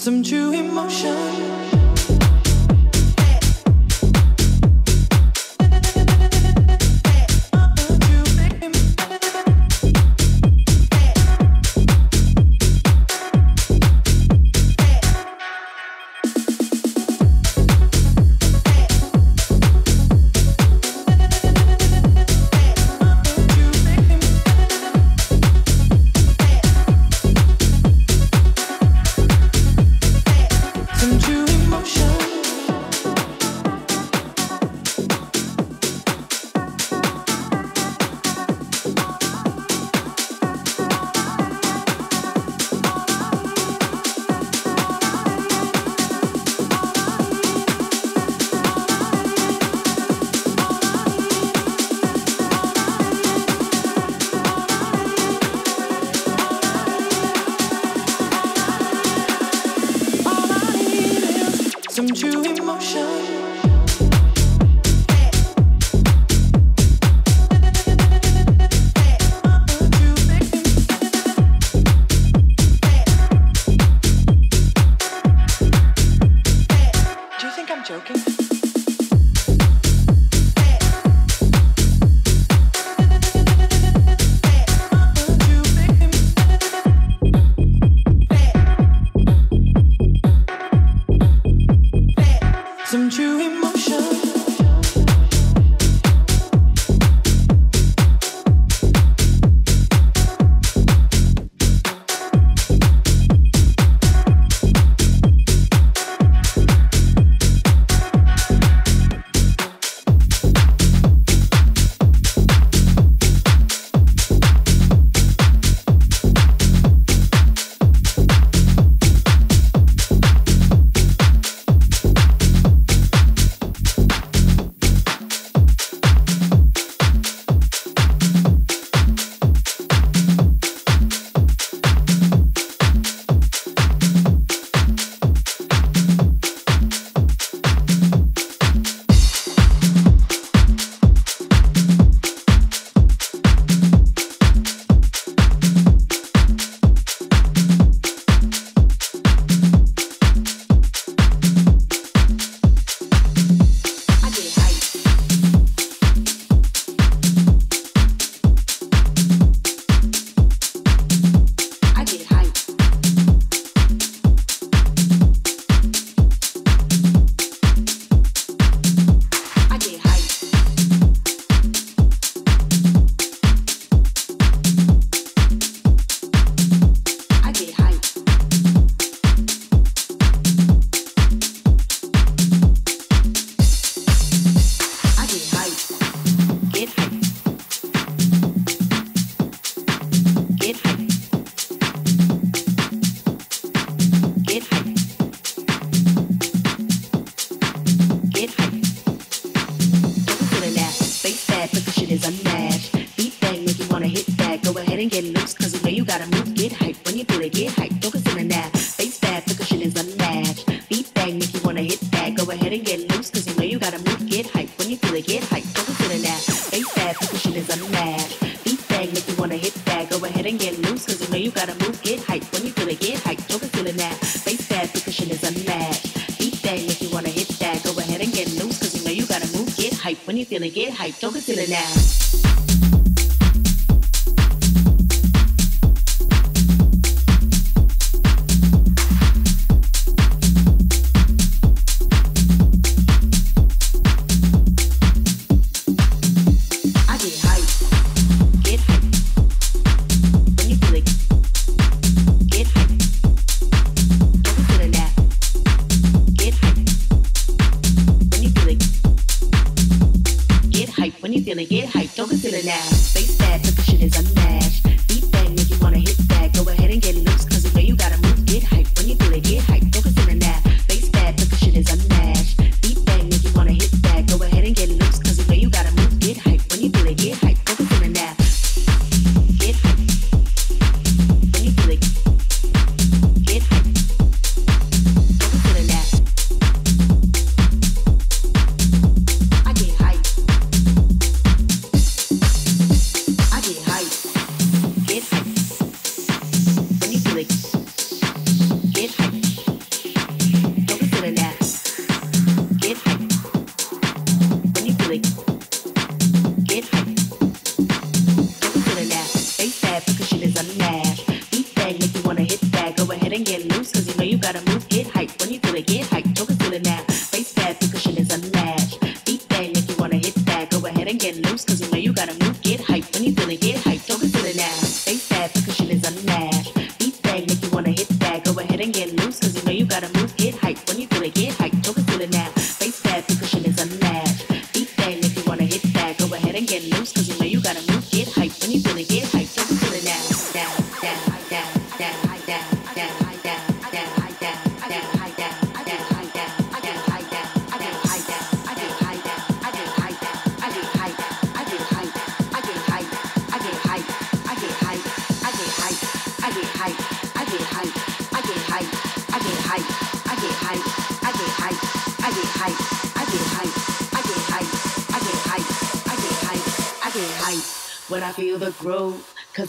some true emotion.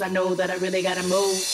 Know that I really gotta move.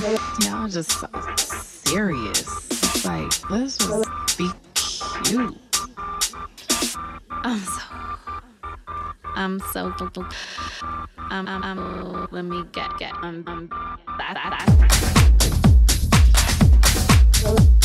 Y'all just so serious. It's like, let's just be cute. I'm so. I'm so. I'm. I'm. I'm let me get. Get. I'm. I'm. That. That. that.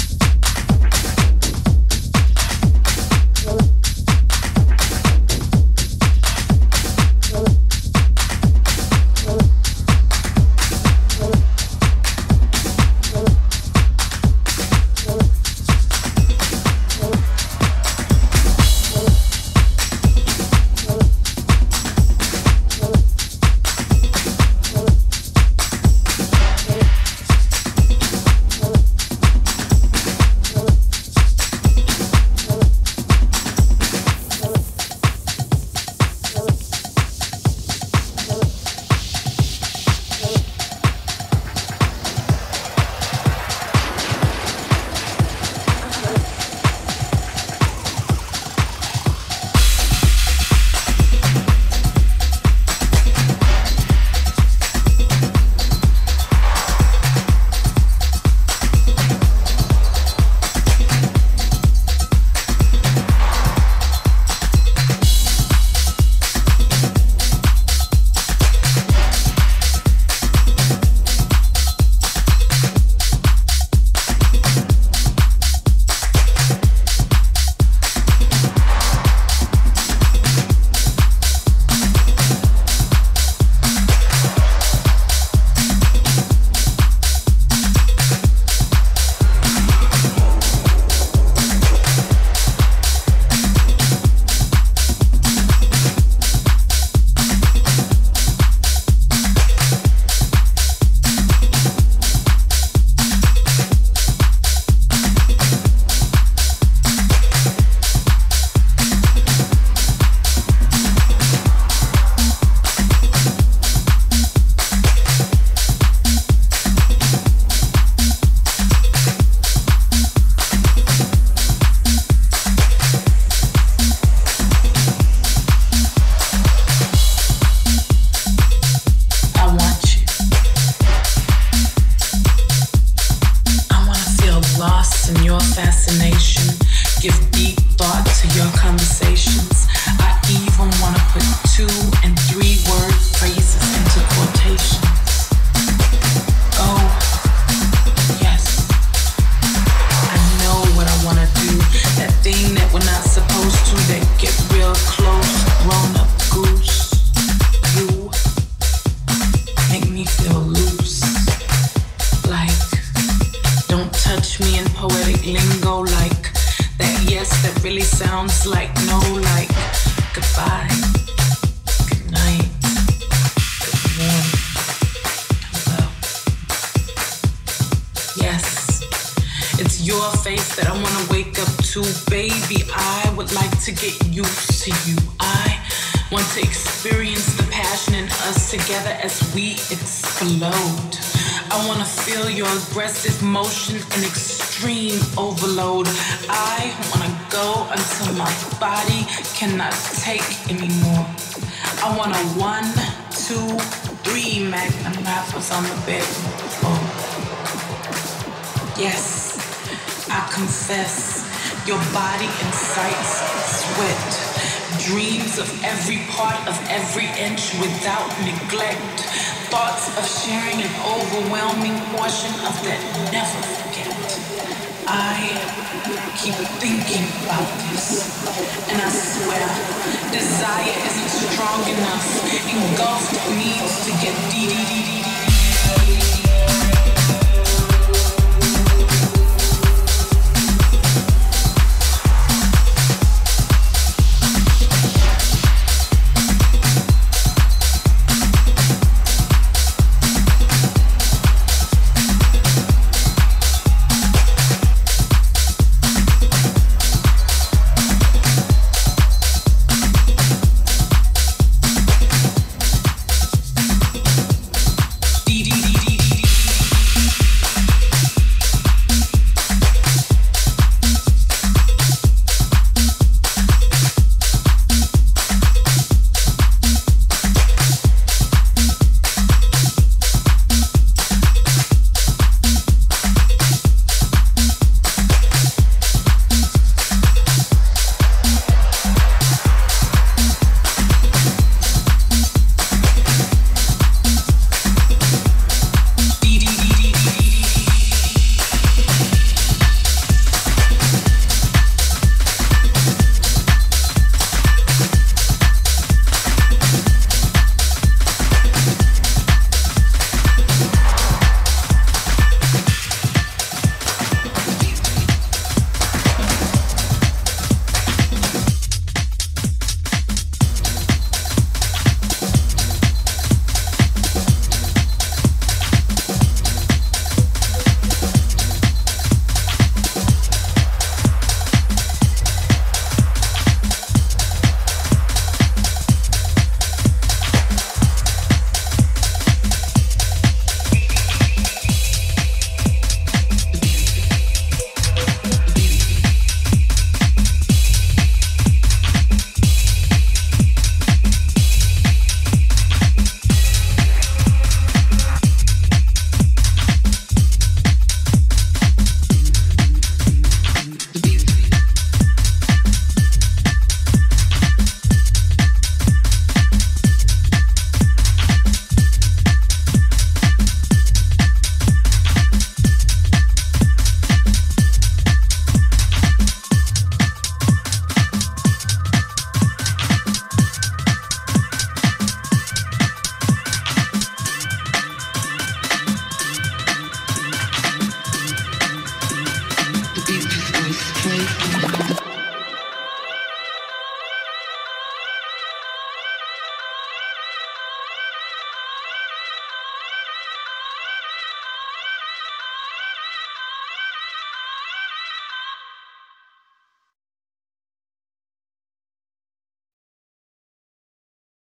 Cannot take anymore. I want a one, two, three magnum wrappers on the bed. Oh. Yes, I confess, your body incites sweat. Dreams of every part of every inch without neglect thoughts of sharing an overwhelming portion of that never. I keep thinking about this, and I swear, desire isn't strong enough. Engulfed needs to get deep,